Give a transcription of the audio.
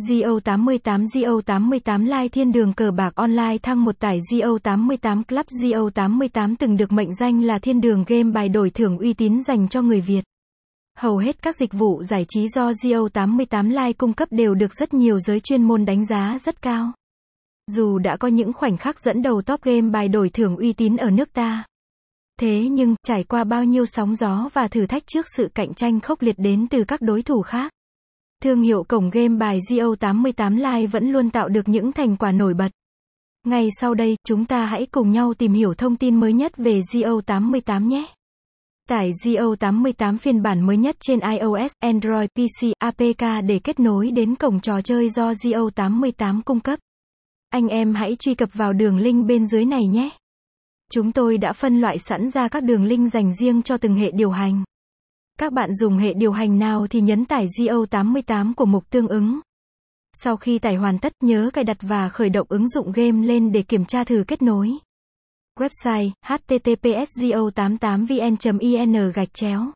GO88 GO88 Live Thiên đường cờ bạc online thăng một tải GO88 Club GO88 từng được mệnh danh là thiên đường game bài đổi thưởng uy tín dành cho người Việt. Hầu hết các dịch vụ giải trí do GO88 Live cung cấp đều được rất nhiều giới chuyên môn đánh giá rất cao. Dù đã có những khoảnh khắc dẫn đầu top game bài đổi thưởng uy tín ở nước ta. Thế nhưng, trải qua bao nhiêu sóng gió và thử thách trước sự cạnh tranh khốc liệt đến từ các đối thủ khác. Thương hiệu cổng game bài GO88 Live vẫn luôn tạo được những thành quả nổi bật. Ngay sau đây, chúng ta hãy cùng nhau tìm hiểu thông tin mới nhất về GO88 nhé. Tải GO88 phiên bản mới nhất trên iOS, Android, PC, APK để kết nối đến cổng trò chơi do GO88 cung cấp. Anh em hãy truy cập vào đường link bên dưới này nhé. Chúng tôi đã phân loại sẵn ra các đường link dành riêng cho từng hệ điều hành. Các bạn dùng hệ điều hành nào thì nhấn tải GO88 của mục tương ứng. Sau khi tải hoàn tất, nhớ cài đặt và khởi động ứng dụng game lên để kiểm tra thử kết nối. Website https go88vn in gạch chéo